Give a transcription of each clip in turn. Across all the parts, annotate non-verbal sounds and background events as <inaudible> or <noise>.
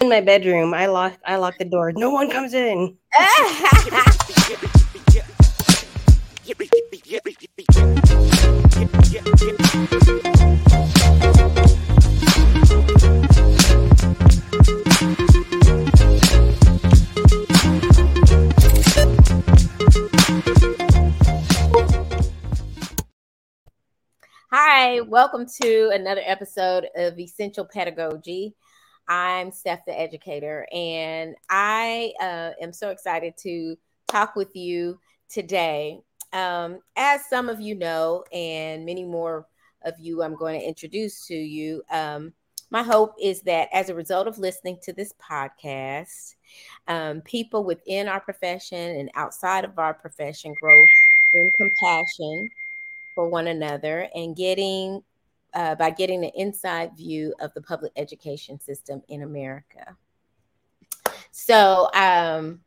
in my bedroom. I lock I lock the door. No one comes in. Hi, welcome to another episode of Essential Pedagogy. I'm Steph, the educator, and I uh, am so excited to talk with you today. Um, as some of you know, and many more of you I'm going to introduce to you, um, my hope is that as a result of listening to this podcast, um, people within our profession and outside of our profession grow in compassion for one another and getting uh, by getting the inside view of the public education system in America. So um,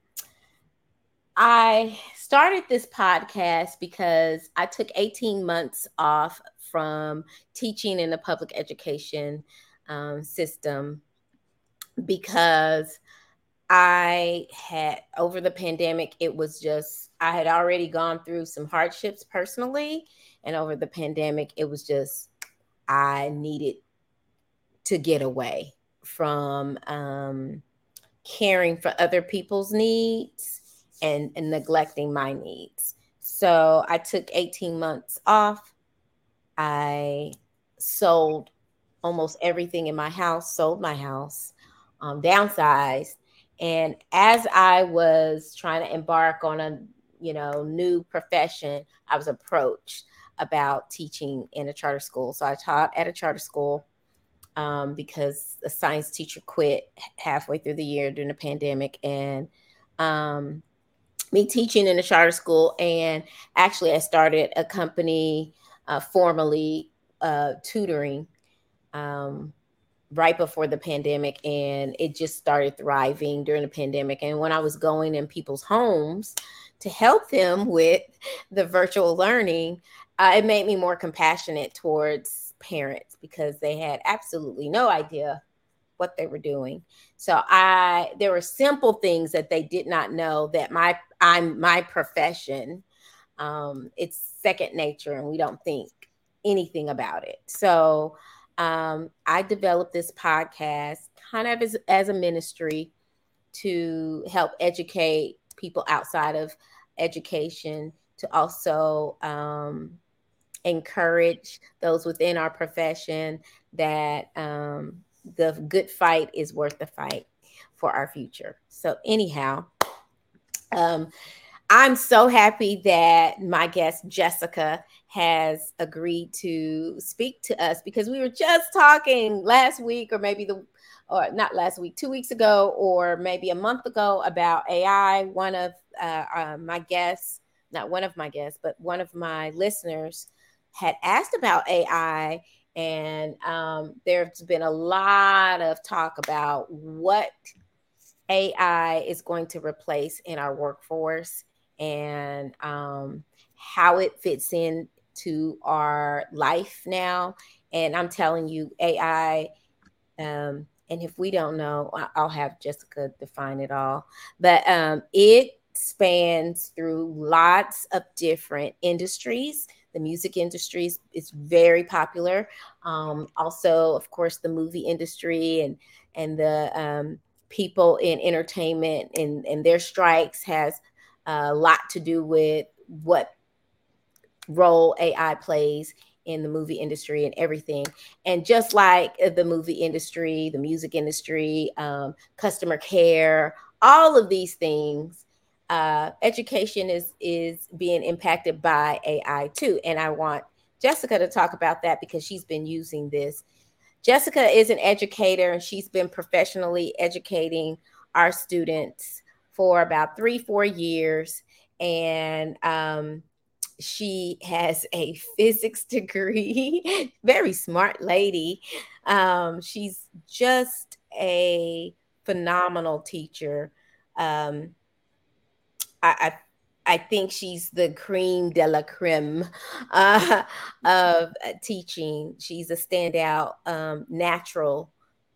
I started this podcast because I took 18 months off from teaching in the public education um, system because I had over the pandemic, it was just, I had already gone through some hardships personally. And over the pandemic, it was just, I needed to get away from um, caring for other people's needs and, and neglecting my needs. So I took 18 months off. I sold almost everything in my house, sold my house, um, downsized. And as I was trying to embark on a you know new profession, I was approached about teaching in a charter school. So I taught at a charter school um, because a science teacher quit halfway through the year during the pandemic, and um, me teaching in a charter school. And actually, I started a company uh, formally uh, tutoring um, right before the pandemic, and it just started thriving during the pandemic. And when I was going in people's homes to help them <laughs> with the virtual learning, uh, it made me more compassionate towards parents because they had absolutely no idea what they were doing. So I there were simple things that they did not know that my I'm my profession um it's second nature and we don't think anything about it. So um I developed this podcast kind of as, as a ministry to help educate people outside of education to also um encourage those within our profession that um, the good fight is worth the fight for our future. So, anyhow, um, I'm so happy that my guest Jessica has agreed to speak to us because we were just talking last week, or maybe the, or not last week, two weeks ago, or maybe a month ago about AI. One of uh, uh, my guests, not one of my guests, but one of my listeners had asked about AI, and um, there's been a lot of talk about what AI is going to replace in our workforce and um, how it fits in to our life now. And I'm telling you, AI, um, and if we don't know, I'll have Jessica define it all. But um, it spans through lots of different industries the music industry is, is very popular. Um, also, of course, the movie industry and and the um, people in entertainment and, and their strikes has a lot to do with what role AI plays in the movie industry and everything. And just like the movie industry, the music industry, um, customer care, all of these things uh, education is is being impacted by AI too. And I want Jessica to talk about that because she's been using this. Jessica is an educator and she's been professionally educating our students for about three, four years. And um, she has a <laughs> physics degree, <laughs> very smart lady. Um, she's just a phenomenal teacher. Um, I, I, think she's the cream de la creme <laughs> uh, of teaching. She's a standout, um, natural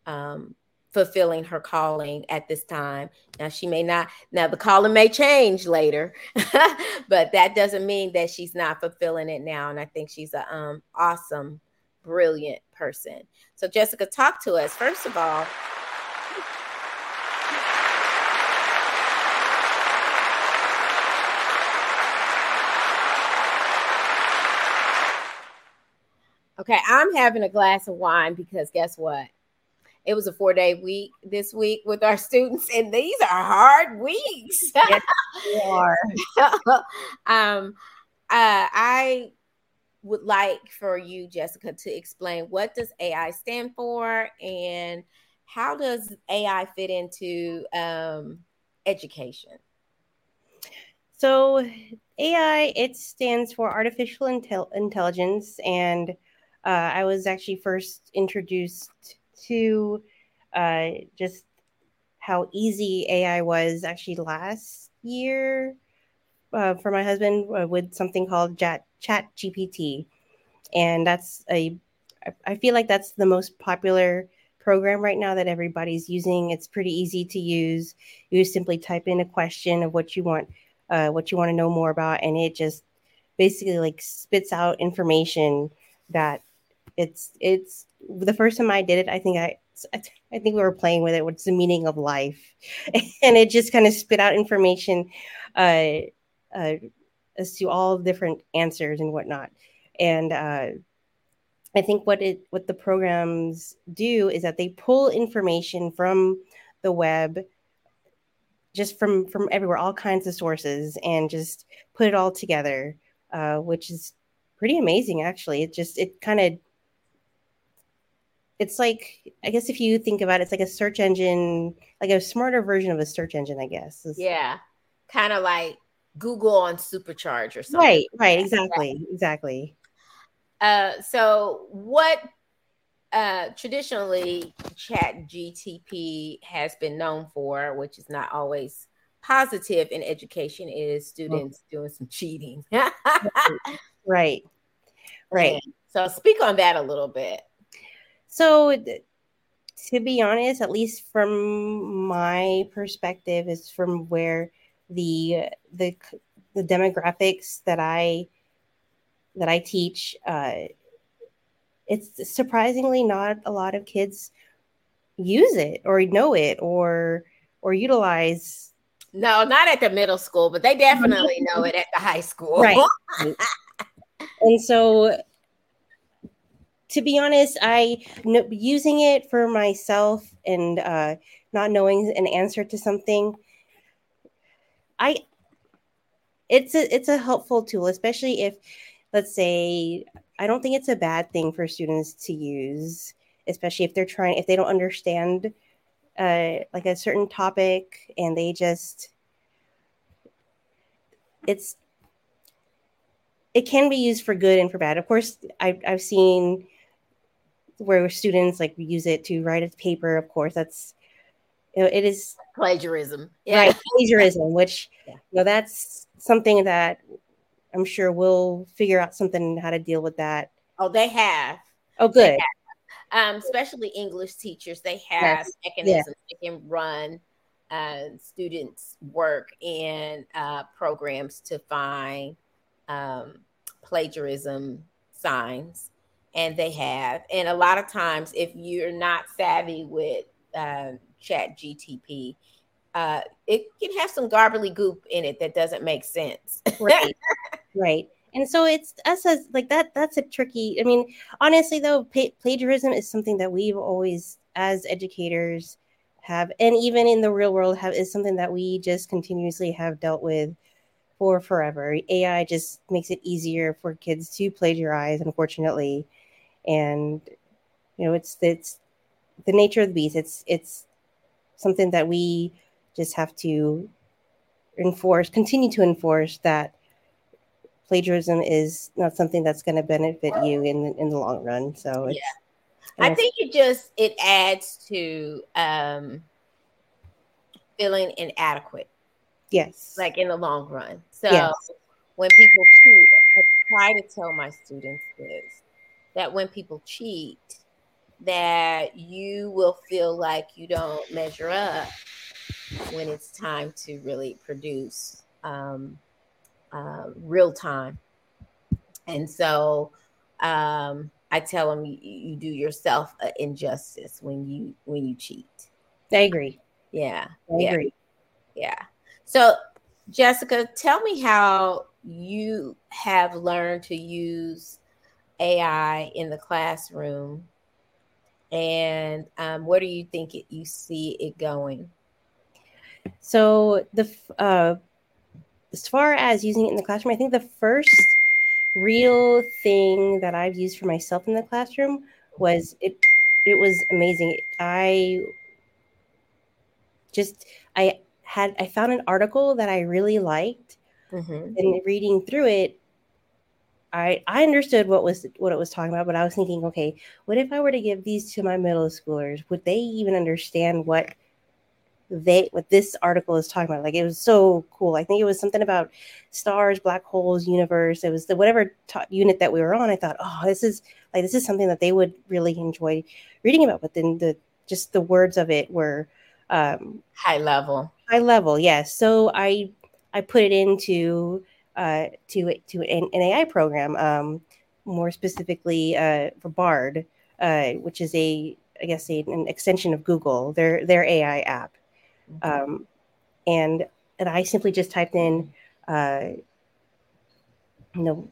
um, fulfilling her calling at this time. Now she may not now the calling may change later, <laughs> but that doesn't mean that she's not fulfilling it now. And I think she's a um awesome, brilliant person. So Jessica, talk to us. First of all, Okay, I'm having a glass of wine because guess what? It was a four day week this week with our <laughs> students, and these are hard weeks. <laughs> yes, are. <laughs> um, uh, I would like for you, Jessica, to explain what does AI stand for and how does AI fit into um, education? So, AI it stands for artificial intel- intelligence, and uh, I was actually first introduced to uh, just how easy AI was actually last year uh, for my husband uh, with something called Chat Chat GPT, and that's a I feel like that's the most popular program right now that everybody's using. It's pretty easy to use. You simply type in a question of what you want, uh, what you want to know more about, and it just basically like spits out information that it's it's the first time I did it. I think I I think we were playing with it. What's the meaning of life? <laughs> and it just kind of spit out information uh, uh, as to all different answers and whatnot. And uh, I think what it what the programs do is that they pull information from the web, just from from everywhere, all kinds of sources, and just put it all together, uh, which is pretty amazing. Actually, it just it kind of it's like I guess if you think about it, it's like a search engine, like a smarter version of a search engine, I guess. It's, yeah, kind of like Google on Supercharge or something. Right, right, exactly, exactly. Uh, so what uh, traditionally Chat GTP has been known for, which is not always positive in education, is students oh. doing some cheating. <laughs> right, right. so speak on that a little bit. So, to be honest, at least from my perspective, is from where the the the demographics that I that I teach, uh, it's surprisingly not a lot of kids use it or know it or or utilize. No, not at the middle school, but they definitely know it at the high school. Right. <laughs> and so to be honest, I using it for myself and uh, not knowing an answer to something, I it's a it's a helpful tool, especially if let's say I don't think it's a bad thing for students to use, especially if they're trying if they don't understand uh, like a certain topic and they just it's it can be used for good and for bad. Of course, I've I've seen where students like use it to write a paper. Of course, that's you know, it is plagiarism, yeah. right? Plagiarism, which yeah. you know that's something that I'm sure we'll figure out something how to deal with that. Oh, they have. Oh, good. Have. Um, especially English teachers, they have yes. mechanisms yes. they can run uh, students' work and uh, programs to find um, plagiarism signs and they have. And a lot of times, if you're not savvy with uh, Chat GTP, uh, it can have some garbly goop in it that doesn't make sense. right. <laughs> right. And so it's us as like that. That's a tricky. I mean, honestly, though, pa- plagiarism is something that we've always, as educators, have, and even in the real world, have is something that we just continuously have dealt with for forever. AI just makes it easier for kids to plagiarize, unfortunately and you know it's it's the nature of the beast. It's it's something that we just have to enforce continue to enforce that plagiarism is not something that's going to benefit you in in the long run. So yeah. i think it just it adds to um feeling inadequate. Yes. Like in the long run. So yes. when people cheat i try to tell my students this that when people cheat, that you will feel like you don't measure up when it's time to really produce um, uh, real time. And so um, I tell them you, you do yourself an injustice when you when you cheat. I agree. Yeah, I yeah. agree. Yeah. So, Jessica, tell me how you have learned to use AI in the classroom, and um, where do you think it, you see it going? So the uh, as far as using it in the classroom, I think the first real thing that I've used for myself in the classroom was it. It was amazing. I just I had I found an article that I really liked, mm-hmm. and reading through it, I I understood what was what it was talking about, but I was thinking, okay, what if I were to give these to my middle schoolers? Would they even understand what they what this article is talking about? Like it was so cool. I think it was something about stars, black holes, universe. It was the whatever ta- unit that we were on. I thought, oh, this is like this is something that they would really enjoy reading about. But then the just the words of it were um, high level. High level, yes. So I I put it into uh, to to an, an AI program, um, more specifically uh, for Bard, uh, which is a I guess a, an extension of Google, their their AI app, mm-hmm. um, and and I simply just typed in, uh, you know,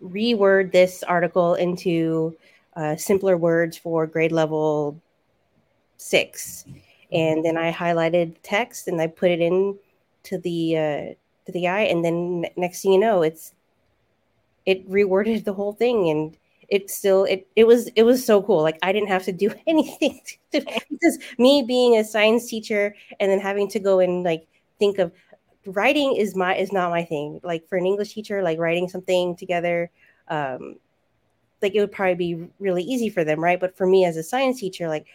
reword this article into uh, simpler words for grade level six, and then I highlighted text and I put it in to the uh, to the AI, and then next thing you know, it's it reworded the whole thing, and it still it it was it was so cool. Like I didn't have to do <laughs> anything to, because me being a science teacher and then having to go and like think of writing is my is not my thing. Like for an English teacher, like writing something together, um, like it would probably be really easy for them, right? But for me as a science teacher, like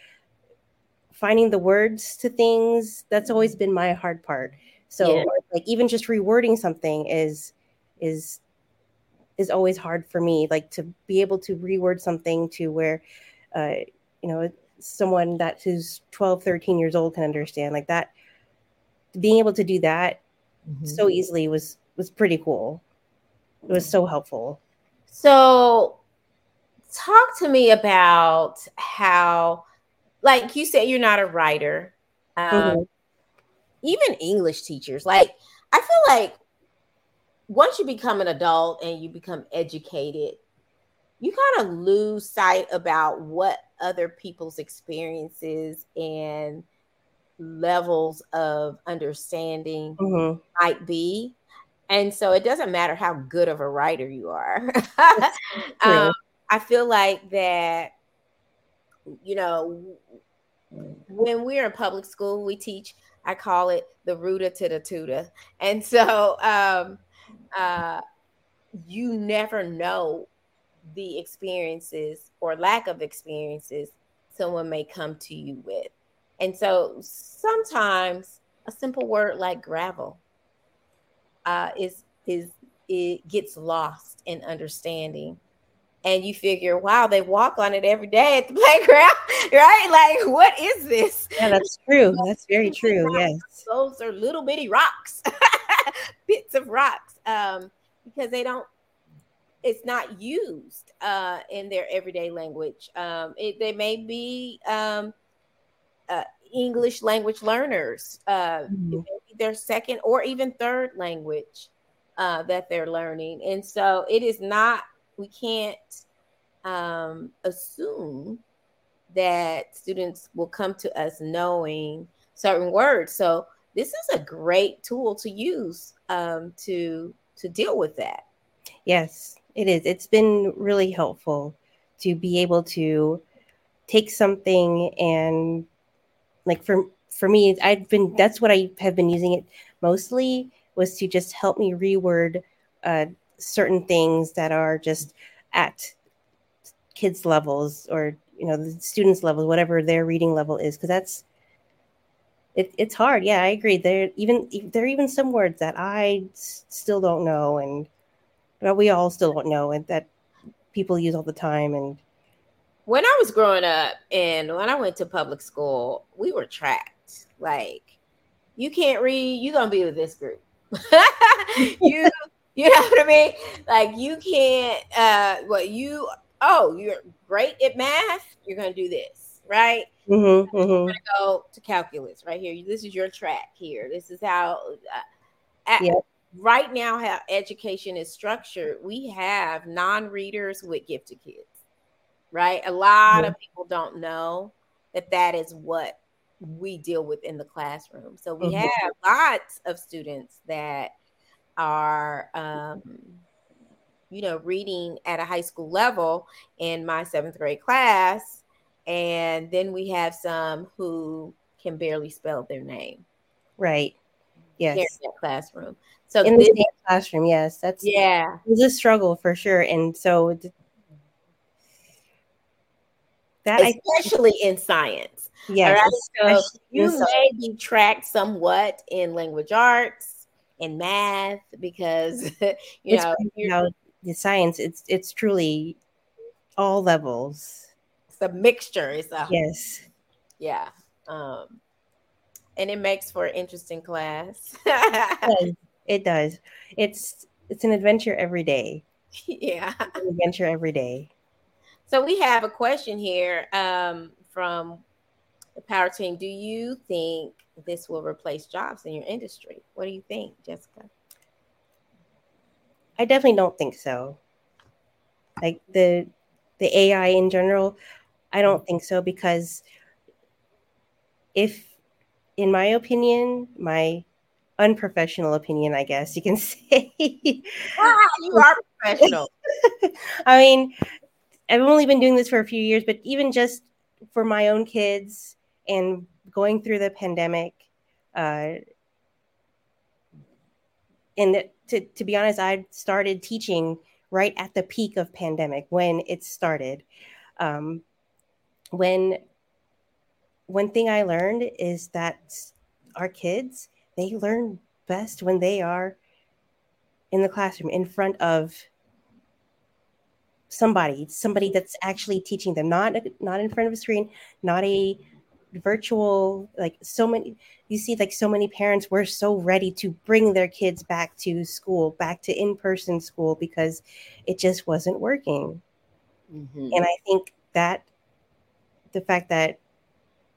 finding the words to things that's always been my hard part so yeah. like even just rewording something is is is always hard for me like to be able to reword something to where uh you know someone that who's 12 13 years old can understand like that being able to do that mm-hmm. so easily was was pretty cool it was so helpful so talk to me about how like you said, you're not a writer. Um, mm-hmm. Even English teachers, like I feel like once you become an adult and you become educated, you kind of lose sight about what other people's experiences and levels of understanding mm-hmm. might be. And so it doesn't matter how good of a writer you are. <laughs> um, I feel like that you know, when we're in public school, we teach, I call it the rooter to the tutor. And so um, uh, you never know the experiences or lack of experiences someone may come to you with. And so sometimes a simple word like gravel uh, is is it gets lost in understanding and you figure, wow, they walk on it every day at the <laughs> playground, <laughs> right? Like, what is this? Yeah, that's true. That's very true. Yes. Those are little bitty rocks, <laughs> bits of rocks, um, because they don't, it's not used uh, in their everyday language. Um, it, they may be um, uh, English language learners, uh, mm-hmm. their second or even third language uh, that they're learning. And so it is not we can't um, assume that students will come to us knowing certain words. So this is a great tool to use um, to to deal with that. Yes, it is. It's been really helpful to be able to take something and like for for me, I've been that's what I have been using it mostly was to just help me reword uh, certain things that are just at kids levels or you know the students levels whatever their reading level is because that's it, it's hard yeah i agree there even there are even some words that i still don't know and well, we all still don't know and that people use all the time and when I was growing up and when I went to public school, we were tracked. Like, you can't read, you're gonna be with this group. <laughs> you you know what I mean? Like you can't uh what you oh, you're great at math, you're gonna do this, right? Mm-hmm, mm-hmm. Go to calculus right here. This is your track here. This is how uh, right now how education is structured. We have non-readers with gifted kids right? A lot of people don't know that that is what we deal with in the classroom. So we mm-hmm. have lots of students that are, um, you know, reading at a high school level in my seventh grade class. And then we have some who can barely spell their name. Right. Yes. In that classroom. So in this, the classroom, yes, that's yeah, it's a struggle for sure. And so that especially I, in science. Yeah. Right? So you may be tracked somewhat in language arts and math because <laughs> you know, you know the science it's it's truly all levels. It's a mixture. It's a yes. Yeah. Um and it makes for an interesting class. <laughs> it, does. it does. It's it's an adventure every day. Yeah. An adventure every day. So we have a question here um, from the power team. Do you think this will replace jobs in your industry? What do you think, Jessica? I definitely don't think so. Like the the AI in general, I don't think so because if in my opinion, my unprofessional opinion, I guess you can <laughs> say. ah, you are professional. <laughs> I mean, I've only been doing this for a few years, but even just for my own kids and going through the pandemic, uh, and to, to be honest, I started teaching right at the peak of pandemic when it started. Um, when one thing I learned is that our kids they learn best when they are in the classroom in front of somebody somebody that's actually teaching them not not in front of a screen not a virtual like so many you see like so many parents were so ready to bring their kids back to school back to in-person school because it just wasn't working mm-hmm. and i think that the fact that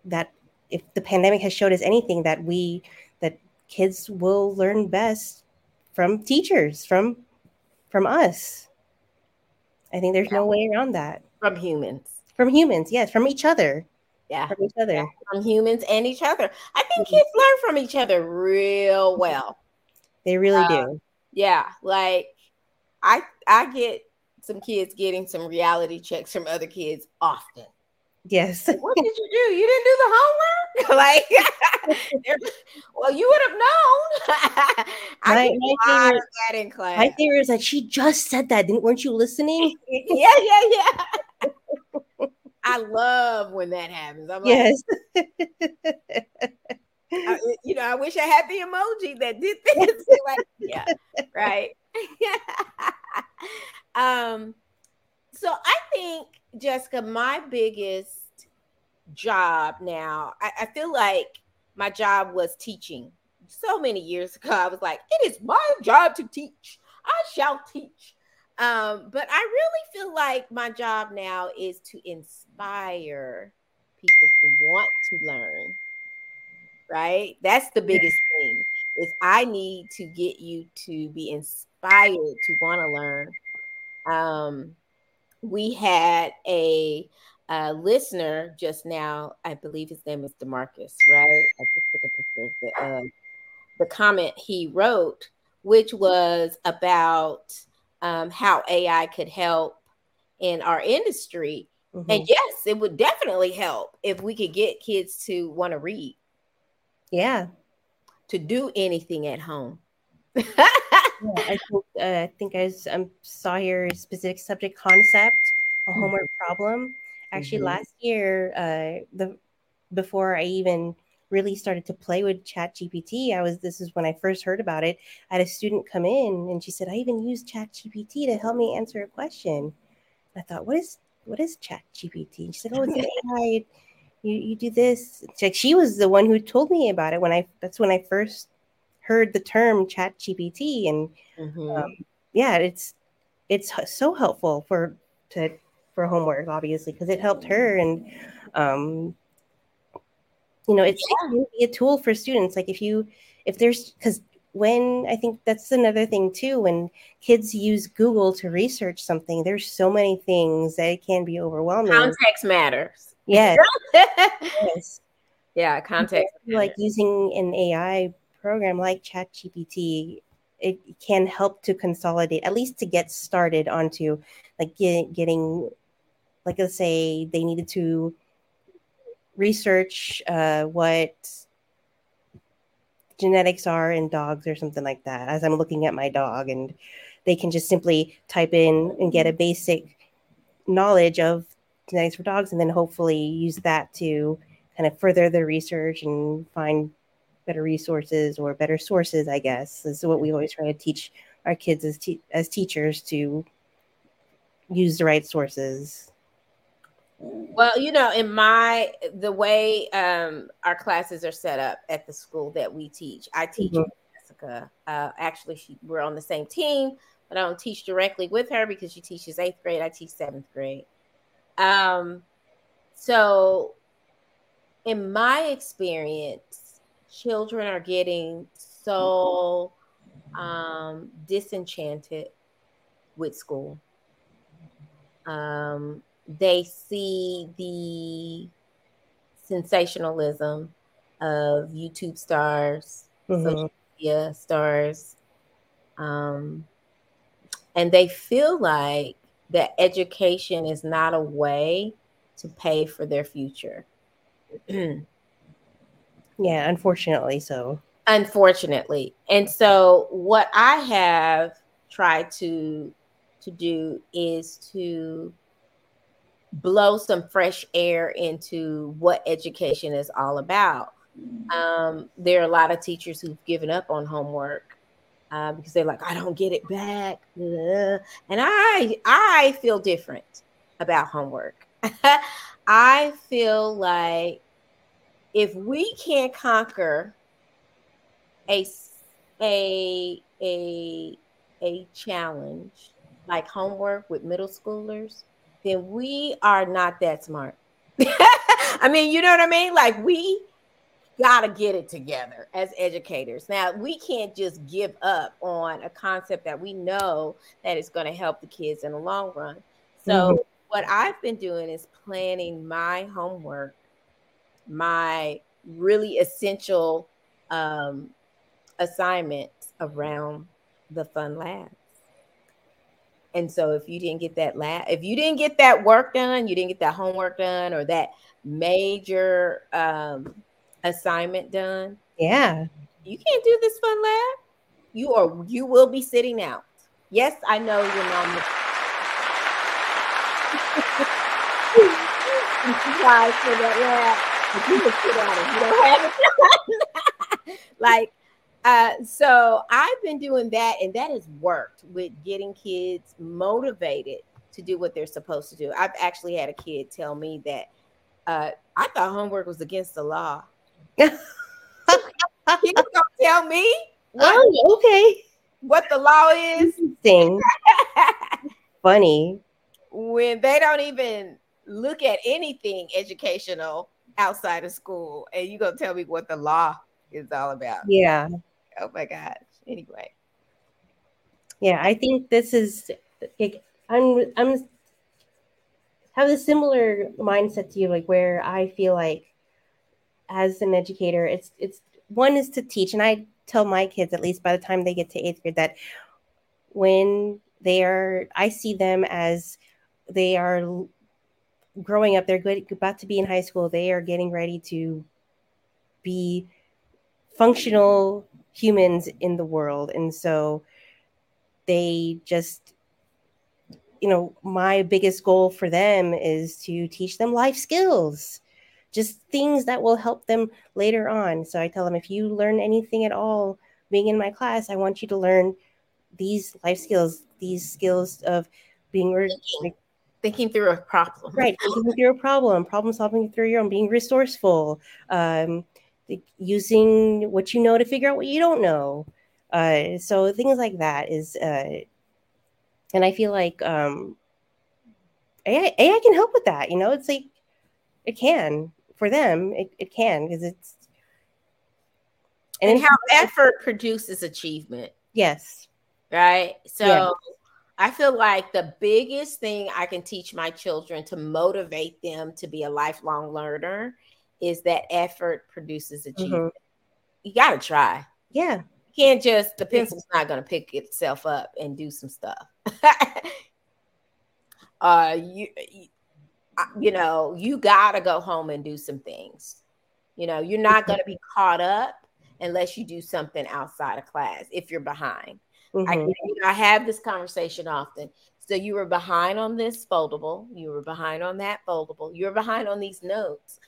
that if the pandemic has showed us anything that we that kids will learn best from teachers from from us I think there's no way around that. From humans. From humans, yes, from each other. Yeah. From each other. Yeah, from humans and each other. I think mm-hmm. kids learn from each other real well. They really do. Um, yeah. Like I I get some kids getting some reality checks from other kids often. Yes. what did you do? You didn't do the homework? <laughs> like, well, you would have known. <laughs> I my, my favorite, that in class. My favorite is that she just said that. Didn't weren't you listening? <laughs> yeah, yeah, yeah. I love when that happens. I'm like, yes. I, <laughs> you know, I wish I had the emoji that did <laughs> this. <laughs> like, yeah, right. um, so I think Jessica, my biggest job now, I, I feel like my job was teaching. So many years ago, I was like, it is my job to teach. I shall teach. Um, but I really feel like my job now is to inspire people who want to learn. Right? That's the biggest thing. Is I need to get you to be inspired to want to learn. Um, we had a, a, listener just now. I believe his name is Demarcus, right? I just took a picture of the, uh, the comment he wrote, which was about um, how AI could help in our industry. Mm-hmm. And yes, it would definitely help if we could get kids to want to read. Yeah. To do anything at home. yeah, I <laughs> think uh, I think I um, saw here specific subject concept, a mm-hmm. homework problem. Actually, mm-hmm. last year, uh, the before I even really started to play with Chat GPT, I was this is when I first heard about it. I had a student come in and she said, "I even used Chat GPT to help me answer a question." I thought, "What is what is Chat GPT? She's like, oh, it's <laughs> AI. You you do this. It's like she was the one who told me about it when I. That's when I first heard the term Chat GPT, and mm-hmm. um, yeah, it's it's so helpful for to for homework, obviously, because it helped her and um, you know, it's yeah. a tool for students. Like if you if there's because when I think that's another thing too, when kids use Google to research something, there's so many things that it can be overwhelming. Context matters. Yes. <laughs> yes. Yeah, context. Like using an AI program like ChatGPT, it can help to consolidate, at least to get started onto like get, getting, like let's say they needed to research uh, what genetics are in dogs or something like that as I'm looking at my dog and they can just simply type in and get a basic knowledge of genetics for dogs and then hopefully use that to kind of further their research and find better resources or better sources i guess this is what we always try to teach our kids as, te- as teachers to use the right sources well, you know, in my the way um, our classes are set up at the school that we teach, I teach mm-hmm. Jessica. Uh, actually, she, we're on the same team, but I don't teach directly with her because she teaches eighth grade. I teach seventh grade. Um, so, in my experience, children are getting so um, disenchanted with school. Um, they see the sensationalism of YouTube stars, mm-hmm. social media stars, um, and they feel like that education is not a way to pay for their future. <clears throat> yeah, unfortunately, so. Unfortunately, and so what I have tried to to do is to blow some fresh air into what education is all about. Um, there are a lot of teachers who've given up on homework uh, because they're like, I don't get it back, <laughs> and I I feel different about homework. <laughs> I feel like if we can't conquer a a a a challenge like homework with middle schoolers, then we are not that smart. <laughs> I mean, you know what I mean? Like we got to get it together as educators. Now, we can't just give up on a concept that we know that is going to help the kids in the long run. So, mm-hmm. what I've been doing is planning my homework, my really essential um, assignments around the fun lab. And so if you didn't get that lab, if you didn't get that work done, you didn't get that homework done or that major um, assignment done. Yeah. You can't do this fun lab. You are you will be sitting out. Yes, I know your mom. <laughs> <laughs> guys for that you can sit out if you don't have it done. like uh, so I've been doing that, and that has worked with getting kids motivated to do what they're supposed to do. I've actually had a kid tell me that uh, I thought homework was against the law. <laughs> Was gonna tell me what, oh, okay. what the law is. Interesting. <laughs> Funny. When they don't even look at anything educational outside of school, and you gonna tell me what the law is all about. Yeah oh my gosh. Anyway. Yeah, I think this is like I'm I'm have a similar mindset to you, like where I feel like as an educator, it's it's one is to teach, and I tell my kids at least by the time they get to eighth grade that when they are, I see them as they are growing up, they're good, about to be in high school, they are getting ready to be functional humans in the world. And so they just, you know, my biggest goal for them is to teach them life skills, just things that will help them later on. So I tell them if you learn anything at all being in my class, I want you to learn these life skills, these skills of being thinking through a problem. Right, thinking through a problem, problem solving through your own, being resourceful, um, using what you know to figure out what you don't know. Uh, so things like that is, uh, and I feel like um, AI, AI can help with that. You know, it's like it can for them. It, it can because it's and, and how effort produces achievement. Yes. Right. So. Yeah I feel like the biggest thing I can teach my children to motivate them to be a lifelong learner is that effort produces achievement. Mm-hmm. You got to try. Yeah. You can't just, the pencil's not to pick itself up and do some stuff. <laughs> uh, you, you know, you got to go home and do some things. You know, you're not to be caught up unless you do something outside of class if you're behind. Mm-hmm. I, you know, I have this conversation often. So you were behind on this foldable, you were behind on that foldable, you're behind on these notes.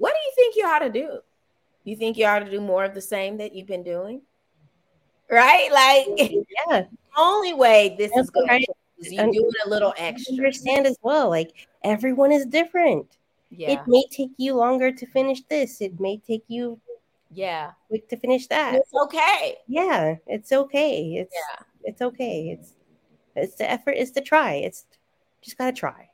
What do you think you ought to do? You think you ought to do more of the same that you've been doing? Right? Like, <laughs> yeah. only way this That's is going right. is you doing a little extra. Understand as well, like everyone is different. Yeah. It may take you longer to finish this. It may take you yeah quick to finish that it's okay yeah it's okay it's yeah it's okay it's it's the effort is to try it's just gotta try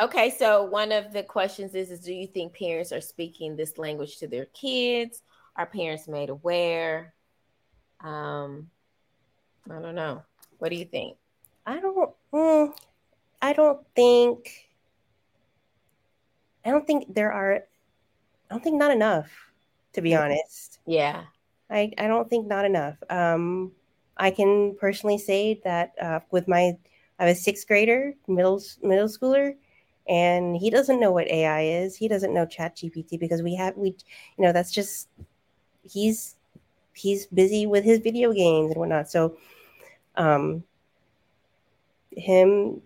okay so one of the questions is, is do you think parents are speaking this language to their kids are parents made aware um i don't know what do you think i don't mm, i don't think i don't think there are I don't think not enough, to be honest. Yeah. I, I don't think not enough. Um, I can personally say that uh, with my, I have a sixth grader, middle middle schooler, and he doesn't know what AI is. He doesn't know Chat GPT because we have we, you know, that's just he's he's busy with his video games and whatnot. So, um, him,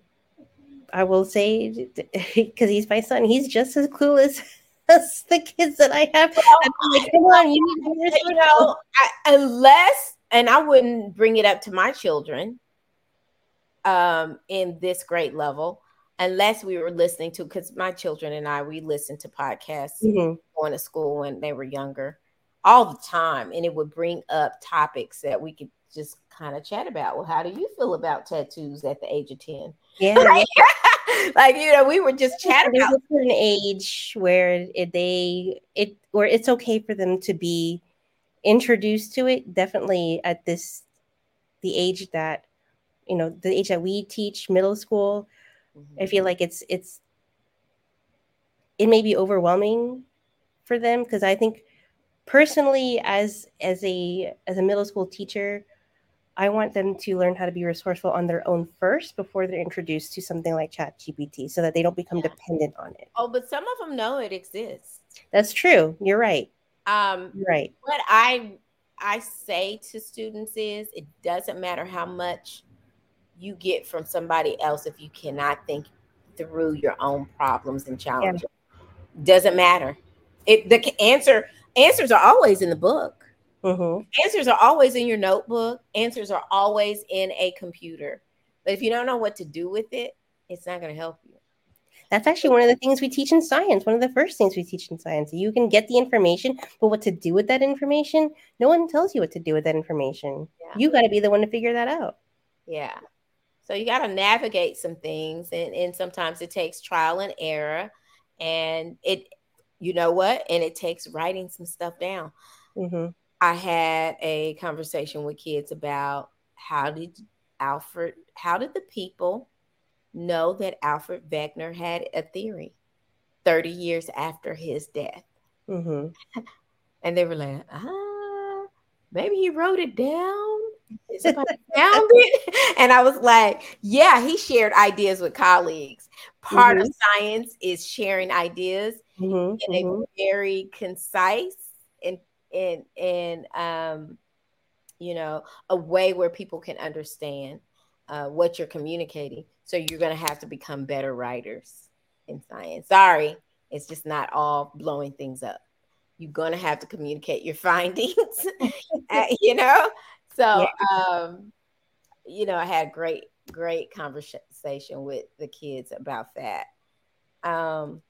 I will say because <laughs> he's my son, he's just as clueless <laughs> that's the kids that I have. Like, Come on, you <laughs> you know, I, unless, and I wouldn't bring it up to my children um, in this great level, unless we were listening to, because my children and I, we listened to podcasts mm-hmm. going to school when they were younger all the time. And it would bring up topics that we could just kind of chat about. Well, how do you feel about tattoos at the age of 10? Yeah. <laughs> <laughs> Like you know, we were just chatting There's about an age where it, they it or it's okay for them to be introduced to it. Definitely at this the age that you know the age that we teach middle school. Mm-hmm. I feel like it's it's it may be overwhelming for them because I think personally as as a as a middle school teacher I want them to learn how to be resourceful on their own first before they're introduced to something like Chat GPT so that they don't become yeah. dependent on it. Oh, but some of them know it exists. That's true. You're right. Um, You're right. What I I say to students is it doesn't matter how much you get from somebody else if you cannot think through your own problems and challenges. Yeah. Doesn't matter. It the answer answers are always in the book. Mm-hmm. Answers are always in your notebook. Answers are always in a computer. But if you don't know what to do with it, it's not going to help you. That's actually one of the things we teach in science. One of the first things we teach in science. You can get the information, but what to do with that information, no one tells you what to do with that information. Yeah. You got to be the one to figure that out. Yeah. So you got to navigate some things, and, and sometimes it takes trial and error. And it, you know what? And it takes writing some stuff down. Mm-hmm. I had a conversation with kids about how did Alfred, how did the people know that Alfred Wegener had a theory 30 years after his death? Mm-hmm. <laughs> And they were like, ah, maybe he wrote it down. Found it. <laughs> And I was like, yeah, he shared ideas with colleagues. Part mm-hmm. of science is sharing ideas mm-hmm. in a mm-hmm. very concise and and in um, you know a way where people can understand uh, what you're communicating. So you're going to have to become better writers in science. Sorry, it's just not all blowing things up. You're going to have to communicate your <laughs> findings, <laughs> uh, you know. So, um, you know, I had great, great conversation with the kids about that. Um,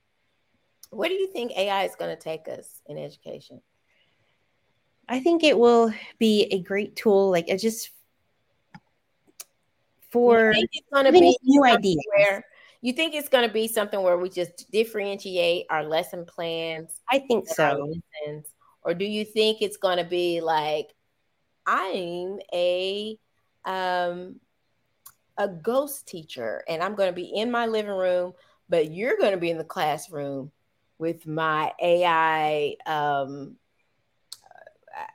where do you think AI is going to take us in education? I think it will be a great tool. Like it just for it's going to be new ideas. Where you think it's going to be something where we just differentiate our lesson plans? I think so. Lessons, or do you think it's going to be like I'm a um a ghost teacher and I'm going to be in my living room, but you're going to be in the classroom with my AI um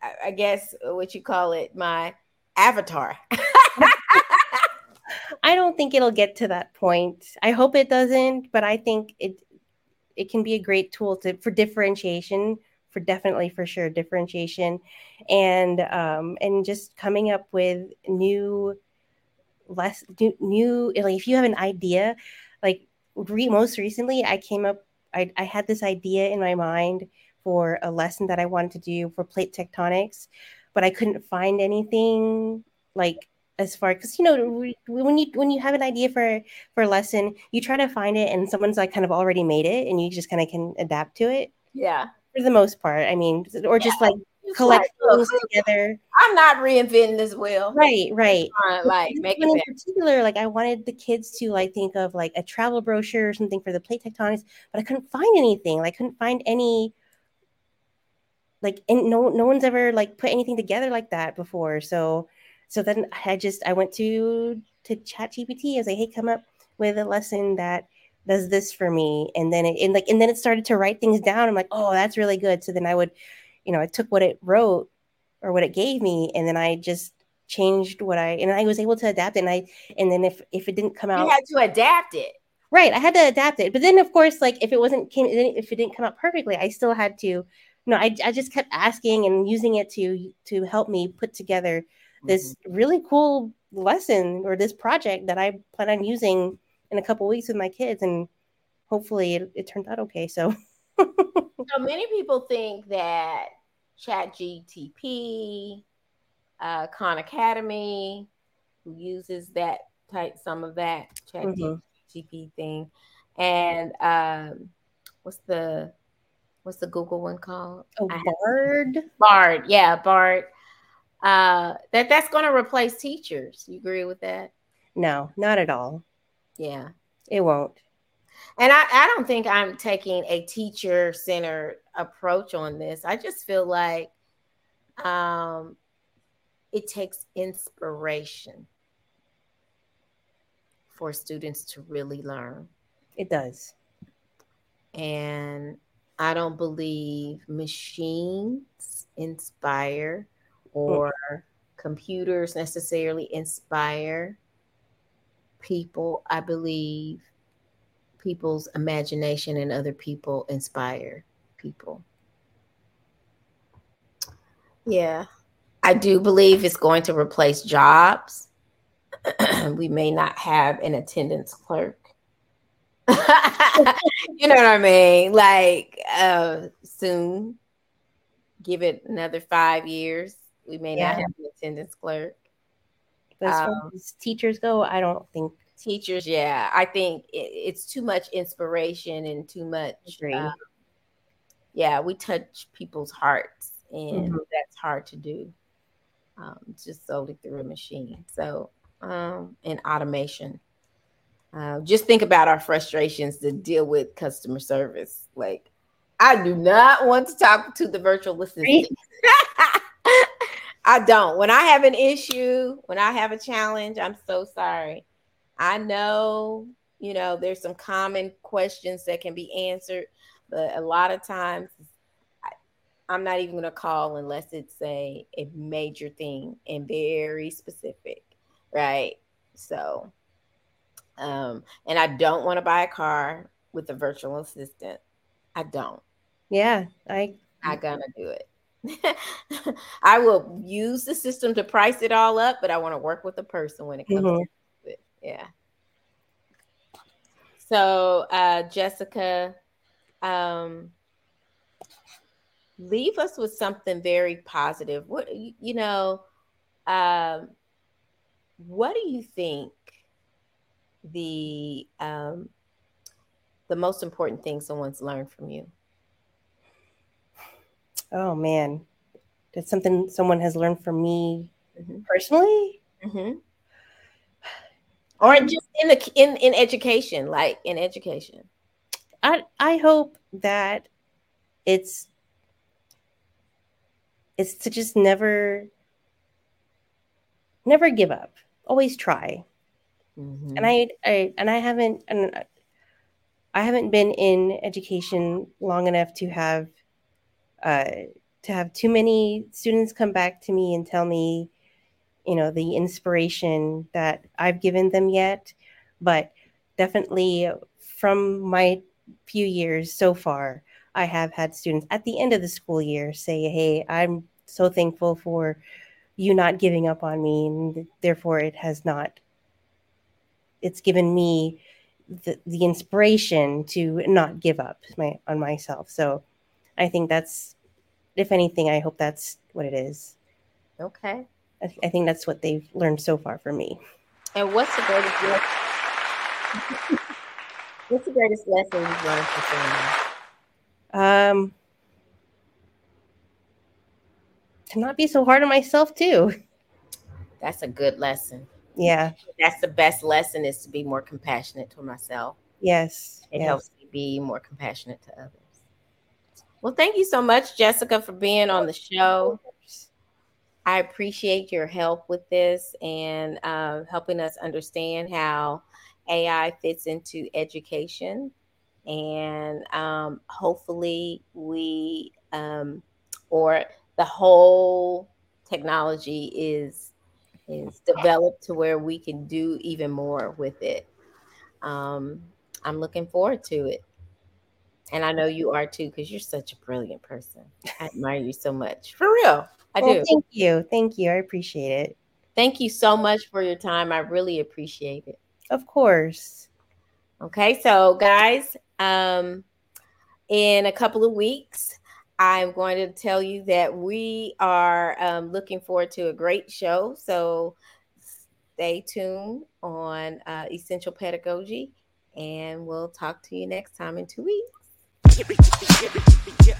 I, I guess what you call it, my avatar. <laughs> I don't think it'll get to that point. I hope it doesn't, but I think it it can be a great tool to for differentiation, for definitely for sure differentiation, and um, and just coming up with new less new, new like if you have an idea, like re, most recently I came up I, I had this idea in my mind for a lesson that I wanted to do for plate tectonics, but I couldn't find anything like as far because you know when you when you have an idea for for a lesson you try to find it and someone's like kind of already made it and you just kind of can adapt to it. Yeah for the most part i mean or yeah. just like collect things together i'm not reinventing this wheel right right like make it in particular like i wanted the kids to like think of like a travel brochure or something for the plate tectonics but i couldn't find anything like couldn't find any like and no no one's ever like put anything together like that before so so then I just I went to to Chat GPT. I was like, hey, come up with a lesson that does this for me. And then it and like and then it started to write things down. I'm like, oh, that's really good. So then I would, you know, I took what it wrote or what it gave me, and then I just changed what I and I was able to adapt it. And I and then if if it didn't come out, you had to adapt it. Right, I had to adapt it. But then, of course, like if it wasn't came, if it didn't come out perfectly, I still had to. You know, I, I just kept asking and using it to to help me put together this mm-hmm. really cool lesson or this project that I plan on using in a couple weeks with my kids, and hopefully it, it turned out okay. So, <laughs> so many people think that Chat GTP, uh, Khan Academy, who uses that type some of that Chat mm-hmm. GTP thing, and um, what's the what's the Google one called? Oh, Bard. Bard, yeah, Bard uh, that that's going to replace teachers. You agree with that? No, not at all. Yeah, it won't. And I, I don't think I'm taking a teacher centered approach on this. I just feel like um, it takes inspiration for students to really learn. It does. And I don't believe machines inspire or computers necessarily inspire people. I believe people's imagination and other people inspire people. Yeah. I do believe it's going to replace jobs. <clears throat> we may not have an attendance clerk. <laughs> you know what I mean? Like uh soon. Give it another five years we may yeah. not have an attendance clerk. As far um, as teachers go, I don't think teachers. Yeah, I think it, it's too much inspiration and too much. Um, yeah, we touch people's hearts, and mm-hmm. that's hard to do. Um, just solely through a machine. So, um, and automation. Uh, just think about our frustrations to deal with customer service. Like, I do not want to talk to the virtual assistant. <laughs> I don't. When I have an issue, when I have a challenge, I'm so sorry. I know, you know, there's some common questions that can be answered, but a lot of times I, am not even going to call unless it's a, a major thing and very specific, right? So, um, and I don't want to buy a car with a virtual assistant. I don't. Yeah, I. Not gonna do it. <laughs> I will use the system to price it all up, but I want to work with the person when it comes mm-hmm. to it. Yeah. So, uh, Jessica, um, leave us with something very positive. What you know, um, what do you think the um, the most important thing someone's learned from you? Oh man, that's something someone has learned from me mm-hmm. personally. Mm-hmm. <sighs> Or just in the in in education, like in education. I I hope that it's it's to just never never give up. Always try. Mm-hmm. And I, I and I haven't and I haven't been in education long enough to have uh, to have too many students come back to me and tell me, you know, the inspiration that I've given them yet. But definitely from my few years so far, I have had students at the end of the school year say, Hey, I'm so thankful for you not giving up on me. And therefore, it has not, it's given me the, the inspiration to not give up my, on myself. So I think that's, if anything, I hope that's what it is. Okay. I, th- I think that's what they've learned so far from me. And what's the greatest lesson? what's the greatest lesson you've learned from Um, to not be so hard on myself too. That's a good lesson. Yeah. That's the best lesson is to be more compassionate to myself. Yes. It yes. helps me be more compassionate to others. Well, thank you so much, Jessica, for being on the show. I appreciate your help with this and uh, helping us understand how AI fits into education. And um, hopefully, we um, or the whole technology is is developed to where we can do even more with it. Um, I'm looking forward to it. And I know you are too, because you're such a brilliant person. I admire you so much. For real. I well, do. Thank you. Thank you. I appreciate it. Thank you so much for your time. I really appreciate it. Of course. Okay, so guys, um, in a couple of weeks, I'm going to tell you that we are um, looking forward to a great show. So stay tuned on uh, Essential Pedagogy, and we'll talk to you next time in two weeks. Yeah.